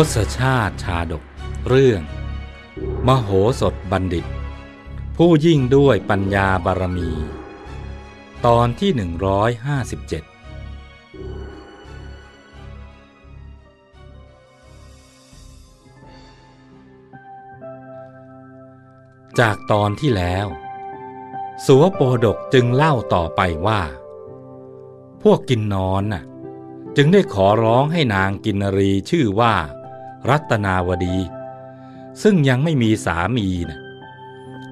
ทศชาติชาดก เรื่อง มโหสถบัณฑิต ผู้ยิ่งด้วยปัญญาบารมี ตอนที่ 157จากตอนที่แล้ว สุวโปดกจึงเล่าต่อไปว่า พวกกินนอนน่ะจึงได้ขอร้องให้นางกินนรีชื่อว่า รัตนาวดี ซึ่งยังไม่มีสามีนะ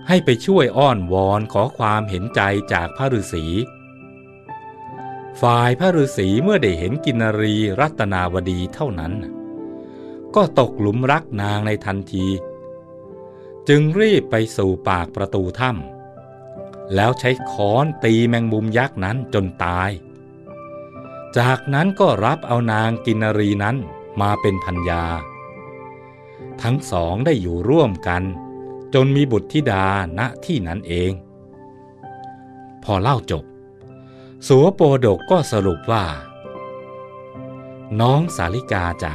ให้ไปช่วยอ้อนวอนขอความเห็นใจจากพระฤาษี ฝ่ายพระฤาษีเมื่อได้เห็นกินนรีรัตนาวดีเท่านั้น ก็ตกหลุมรักนางในทันที จึงรีบไปสู่ปากประตูถ้ำ แล้วใช้ค้อนตีแมงมุมยักษ์นั้นจนตาย จากนั้นก็รับเอานางกินรีนั้นมาเป็นพัญญาทั้งสองได้อยู่ร่วมกัน จนมีบุตรธิดาณที่นั้นเอง พอเล่าจบ สัวโปดกก็สรุปว่า น้องสาลิกาจ๋า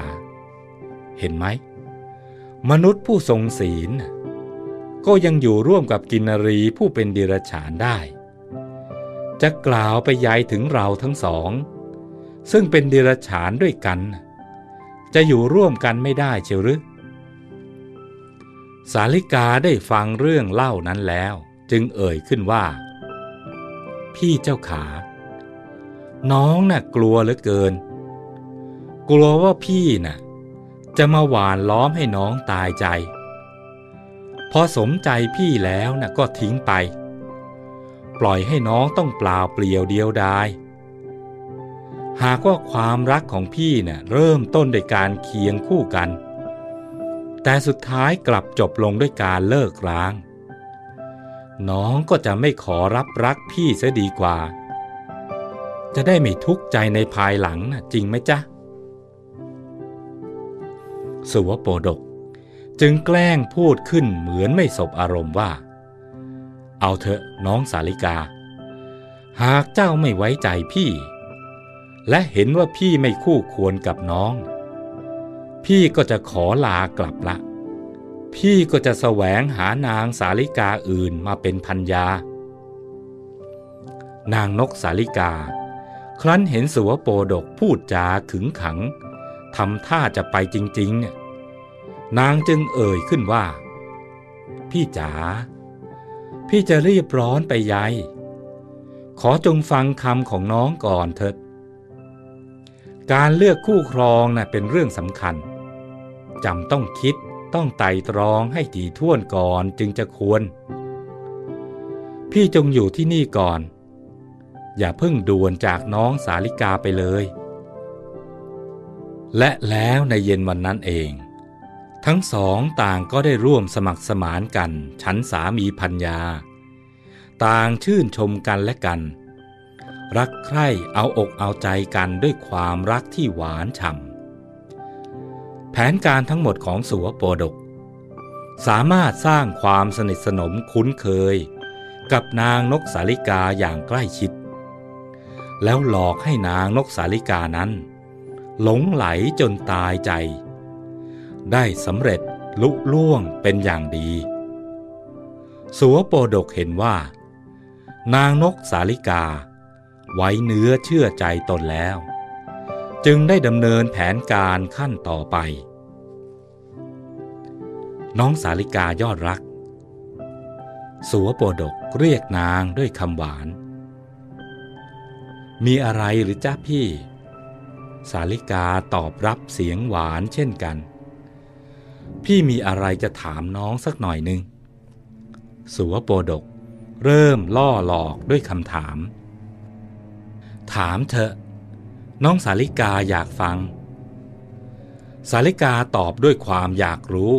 เห็นไหม มนุษย์ผู้ทรงศีล ก็ยังอยู่ร่วมกับกินนรีผู้เป็นเดรัจฉานได้ จะกล่าวไปยายถึงเราทั้งสอง ซึ่งเป็นเดรัจฉานด้วยกัน จะอยู่ร่วมกันไม่ได้เชียวหรือสาลิกาได้ฟังเรื่องเล่านั้นแล้ว จึงเอ่ยขึ้นว่า พี่เจ้าขา น้องน่ะกลัวเหลือเกิน กลัวว่าพี่น่ะ จะมาหวานล้อมให้น้องตายใจ พอสมใจพี่แล้วน่ะก็ทิ้งไป ปล่อยให้น้องต้องเปล่าเปลี่ยวเดียวดายหากว่าความรักของพี่เน่ะเริ่มต้นด้วยการเคียงคู่กัน แต่สุดท้ายกลับจบลงด้วยการเลิกร้าง น้องก็จะไม่ขอรับรักพี่เสียดีกว่า จะได้ไม่ทุกข์ใจในภายหลังนะจริงไหมจ๊ะ สุวโปดก จึงแกล้งพูดขึ้นเหมือนไม่สบอารมณ์ว่า เอาเถอะน้องสาลิกา หากเจ้าไม่ไว้ใจพี่ และเห็นว่าพี่ไม่คู่ควรกับน้อง พี่ก็จะขอลากลับละ พี่ก็จะแสวงหานางสาลิกาอื่นมาเป็นพันยา นางนกสาลิกา ครั้นเห็นสุวโปดกพูดจาขึงขังทำท่าจะไปจริง ๆ เนี่ย นางจึงเอ่ยขึ้นว่า พี่จ๋าพี่จะรีบร้อนไปใยขอจงฟังคำของน้องก่อนเถิดการเลือกคู่ครองน่ะเป็นเรื่องสำคัญจำต้องคิดต้องไต่ตรองให้ถี่ถ้วนก่อนจึงจะควร พี่จงอยู่ที่นี่ก่อน อย่าเพิ่งด่วนจากน้องสาลิกาไปเลย และแล้วในเย็นวันนั้นเอง ทั้งสองต่างก็ได้ร่วมสมัครสมานกันฉันสามีพัญญา ต่างชื่นชมกันและกัน รักใคร่เอาอกเอาใจกันด้วยความรักที่หวานฉ่ำแผนการทั้งหมดของสัวโปดก สามารถสร้างความสนิทสนมคุ้นเคย กับนางนกสาลิกาอย่างใกล้ชิด แล้วหลอกให้นางนกสาลิกานั้น หลงไหลจนตายใจ ได้สำเร็จลุล่วงเป็นอย่างดี สัวโปดกเห็นว่า นางนกสาลิกา ไว้เนื้อเชื่อใจตนแล้ว จึงได้ดำเนินแผนการขั้นต่อไป น้องสาลิกายอดรัก สัวโปดกเรียกนางด้วยคำหวาน มีอะไรหรือจ้าพี่ สาลิกาตอบรับเสียงหวานเช่นกัน พี่มีอะไรจะถามน้องสักหน่อยหนึ่งสุวโปดก เริ่มล่อหลอกด้วยคำถาม ถามเถอะ น้องสาลิกาอยากฟัง สาลิกาตอบด้วยความอยากรู้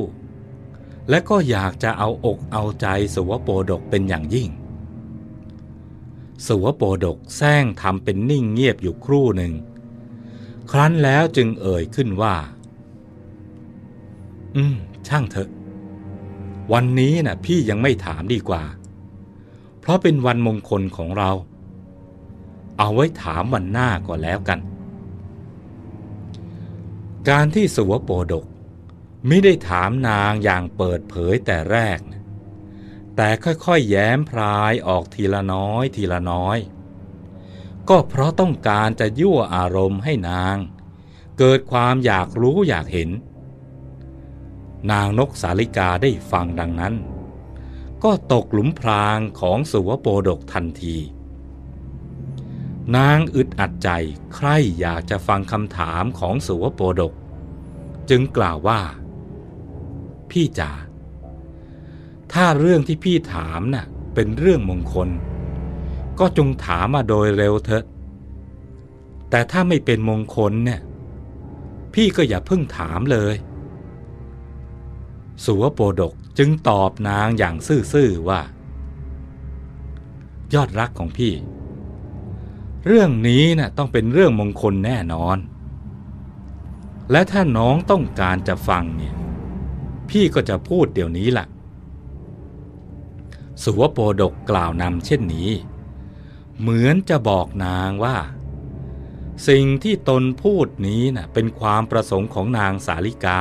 และก็อยากจะเอาอกเอาใจสุวโปดกเป็นอย่างยิ่ง สุวโปดกแซงทำเป็นนิ่งเงียบอยู่ครู่หนึ่ง ครั้นแล้วจึงเอ่ยขึ้นว่า อืม ช่างเถอะ วันนี้นะ่ะ พี่ยังไม่ถามดีกว่า เพราะเป็นวันมงคลของเรา เอาไว้ถามวันหน้าก็แล้วกัน การที่สุวโปดกไม่ได้ถามนางอย่างเปิดเผยแต่แรก แต่ค่อยๆแย้มพรายออกทีละน้อยทีละน้อย ก็เพราะต้องการจะยั่วอารมณ์ให้นาง เกิดความอยากรู้อยากเห็น นางนกสาลิกาได้ฟังดังนั้น ก็ตกหลุมพรางของสุวโปดกทันที นางอึดอัดใจใคร่อยากจะฟังคำถามของสุวโปดก จึงกล่าวว่า พี่จ๋าถ้าเรื่องที่พี่ถามน่ะเป็นเรื่องมงคล ก็จงถามมาโดยเร็วเถอะ แต่ถ้าไม่เป็นมงคลเนี่ยพี่ก็อย่าเพิ่งถามเลย สุวโปดกจึงตอบนางอย่างซื่อๆว่า ยอดรักของพี่ เรื่องนี้นะ่ะต้องเป็นเรื่องมงคลแน่นอน และถ้าน้องต้องการจะฟังเนี่ย พี่ก็จะพูดเดี๋ยวนี้ละ่ะ สุวโปดกกล่าวนำเช่นนี้ เหมือนจะบอกนางว่า สิ่งที่ตนพูดนี้นะ่ะเป็นความประสงค์ของนางสาลิกา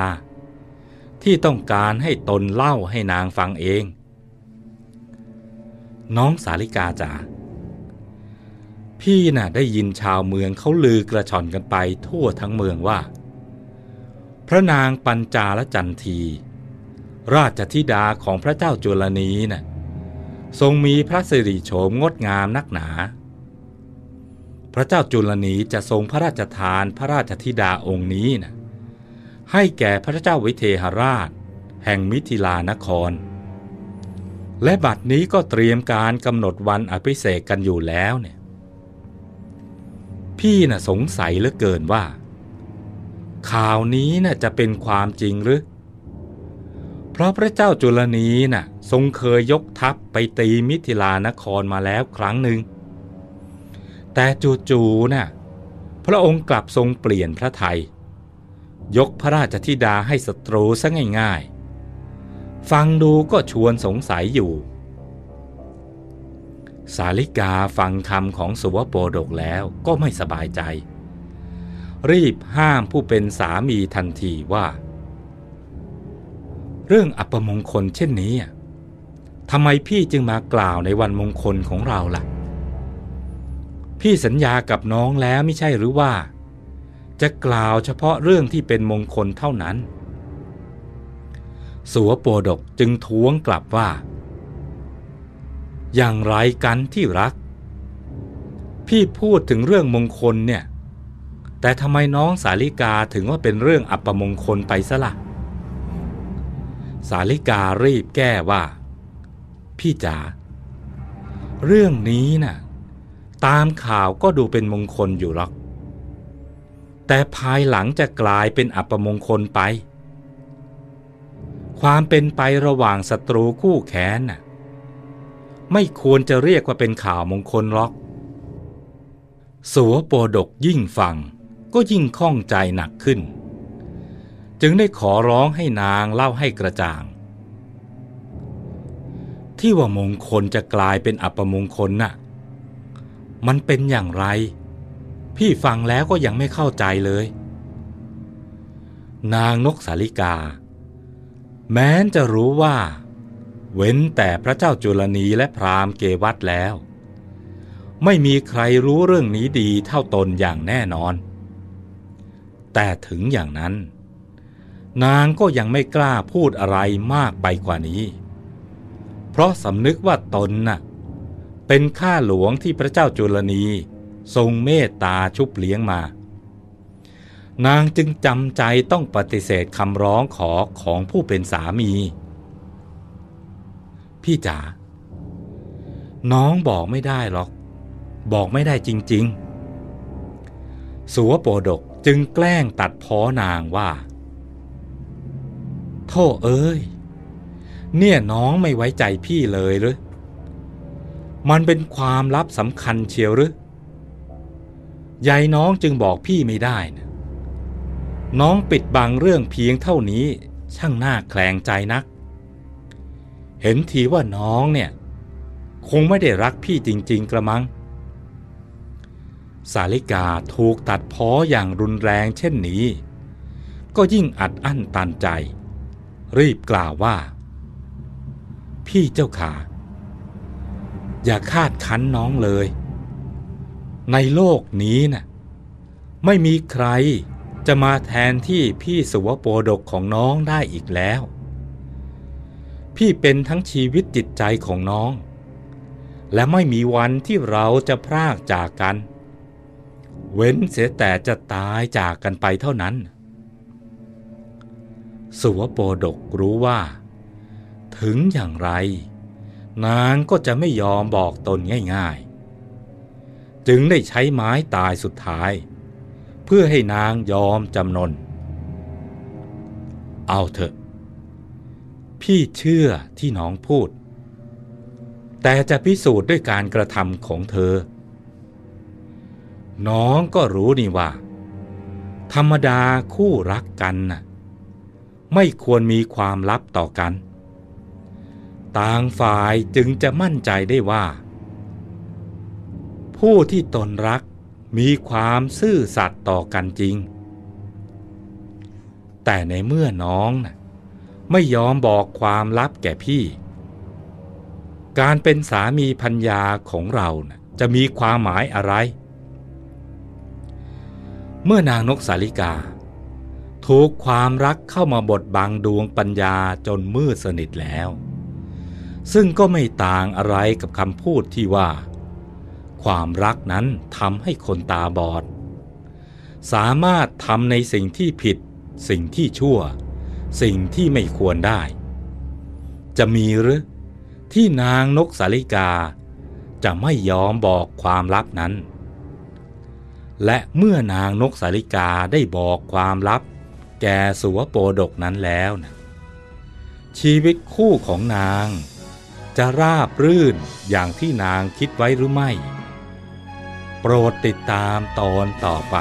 ที่ต้องการให้ตนเล่าให้นางฟังเอง น้องสาลิกาจ๋าพี่น่ะได้ยินชาวเมืองเขาลือกระชอนกันไปทั่วทั้งเมืองว่า พระนางปัญจาลจันที ราชธิดาของพระเจ้าจุลนีน่ะทรงมีพระสิริโฉมงดงามนักหนา พระเจ้าจุลนีจะทรงพระราชทานพระราชธิดาองค์นี้น่ะ ให้แก่พระเจ้าวิเทหราช แห่งมิถิลานคร และบัดนี้ก็เตรียมการกำหนดวันอภิเษกกันอยู่แล้วเนี่ย พี่น่ะสงสัยเหลือเกินว่า ข่าวนี้น่ะจะเป็นความจริงหรือ เพราะพระเจ้าจุลนีน่ะทรงเคยยกทัพไปตีมิถิลานครมาแล้วครั้งหนึ่ง แต่จู่ๆน่ะพระองค์กลับทรงเปลี่ยนพระไทย ยกพระราชธิดาให้ศัตรูซะง่ายๆ ฟังดูก็ชวนสงสัยอยู่ สาลิกาฟังคำของสุวโปดกแล้วก็ไม่สบายใจ รีบห้ามผู้เป็นสามีทันทีว่า เรื่องอัปมงคลเช่นนี้ทำไมพี่จึงมากล่าวในวันมงคลของเราล่ะ พี่สัญญากับน้องแล้วไม่ใช่หรือว่า จะกล่าวเฉพาะเรื่องที่เป็นมงคลเท่านั้น สัวโปดกจึงท้วงกลับว่า อย่างไรกันที่รัก พี่พูดถึงเรื่องมงคลเนี่ย แต่ทำไมน้องสาลิกาถึงว่าเป็นเรื่องอัปมงคลไปซะละ่ะ สาลิการีบแก้ว่า พี่จ๋าเรื่องนี้น่ะตามข่าวก็ดูเป็นมงคลอยู่หรอก แต่ภายหลังจะกลายเป็นอัปมงคลไป ความเป็นไประหว่างศัตรูคู่แค้นน่ะไม่ควรจะเรียกว่าเป็นข่าวมงคลหรอก สัวโปดกยิ่งฟังก็ยิ่งข้องใจหนักขึ้น จึงได้ขอร้องให้นางเล่าให้กระจ่าง ที่ว่ามงคลจะกลายเป็นอัปมงคลน่ะ มันเป็นอย่างไร พี่ฟังแล้วก็ยังไม่เข้าใจเลย นางนกสาลิกา แม้นจะรู้ว่า เว้นแต่พระเจ้าจุลนีและพราหมณ์เกวัตแล้ว ไม่มีใครรู้เรื่องนี้ดีเท่าตนอย่างแน่นอน แต่ถึงอย่างนั้น นางก็ยังไม่กล้าพูดอะไรมากไปกว่านี้ เพราะสำนึกว่าตนน่ะเป็นข้าหลวงที่พระเจ้าจุลนี ทรงเมตตาชุบเลี้ยงมา นางจึงจำใจต้องปฏิเสธคำร้องขอของผู้เป็นสามี พี่จ๋าน้องบอกไม่ได้หรอก บอกไม่ได้จริง ๆ สัวโปดกจึงแกล้งตัดพ้อนางว่าโทษเอ้ย เนี่ยน้องไม่ไว้ใจพี่เลยหรือ มันเป็นความลับสำคัญเชียวหรือ ยายน้องจึงบอกพี่ไม่ได้นะน้องปิดบังเรื่องเพียงเท่านี้ช่างน่าแคลงใจนัก เห็นทีว่าน้องเนี่ย คงไม่ได้รักพี่จริง ๆ กระมัง สาลิกาถูกตัดพ้ออย่างรุนแรงเช่นนี้ ก็ยิ่งอัดอั้นตันใจ รีบกล่าวว่า พี่เจ้าขาอย่าคาดคั้นน้องเลย ในโลกนี้น่ะไม่มีใครจะมาแทนที่พี่สุวโปดกของน้องได้อีกแล้ว พี่เป็นทั้งชีวิตจิตใจของน้อง และไม่มีวันที่เราจะพรากจากกัน เว้นเสียแต่จะตายจากกันไปเท่านั้น สุวโปดกรู้ว่า ถึงอย่างไร นางก็จะไม่ยอมบอกตนง่าย ๆ จึงได้ใช้ไม้ตายสุดท้าย เพื่อให้นางยอมจำนน เอาเถอะ พี่เชื่อที่น้องพูด แต่จะพิสูจน์ด้วยการกระทำของเธอ น้องก็รู้นี่ว่า ธรรมดาคู่รักกันน่ะไม่ควรมีความลับต่อกัน ต่างฝ่ายจึงจะมั่นใจได้ว่า ผู้ที่ตนรักมีความซื่อสัตย์ต่อกันจริง แต่ในเมื่อน้องน่ะไม่ยอมบอกความลับแก่พี่ การเป็นสามีพัญญาของเรานะจะมีความหมายอะไร เมื่อนางนกสาลิกา ถูกความรักเข้ามาบดบังดวงปัญญาจนมืดสนิทแล้ว ซึ่งก็ไม่ต่างอะไรกับคำพูดที่ว่า ความรักนั้นทำให้คนตาบอด สามารถทำในสิ่งที่ผิด สิ่งที่ชั่ว สิ่งที่ไม่ควรได้ จะมีหรือที่นางนกสาลิกา จะไม่ยอมบอกความลับนั้น และเมื่อนางนกสาลิกาได้บอกความลับ แก่สุวโปดกนั้นแล้วนะชีวิตคู่ของนางจะราบรื่นอย่างที่นางคิดไว้หรือไม่ โปรดติดตามตอนต่อไป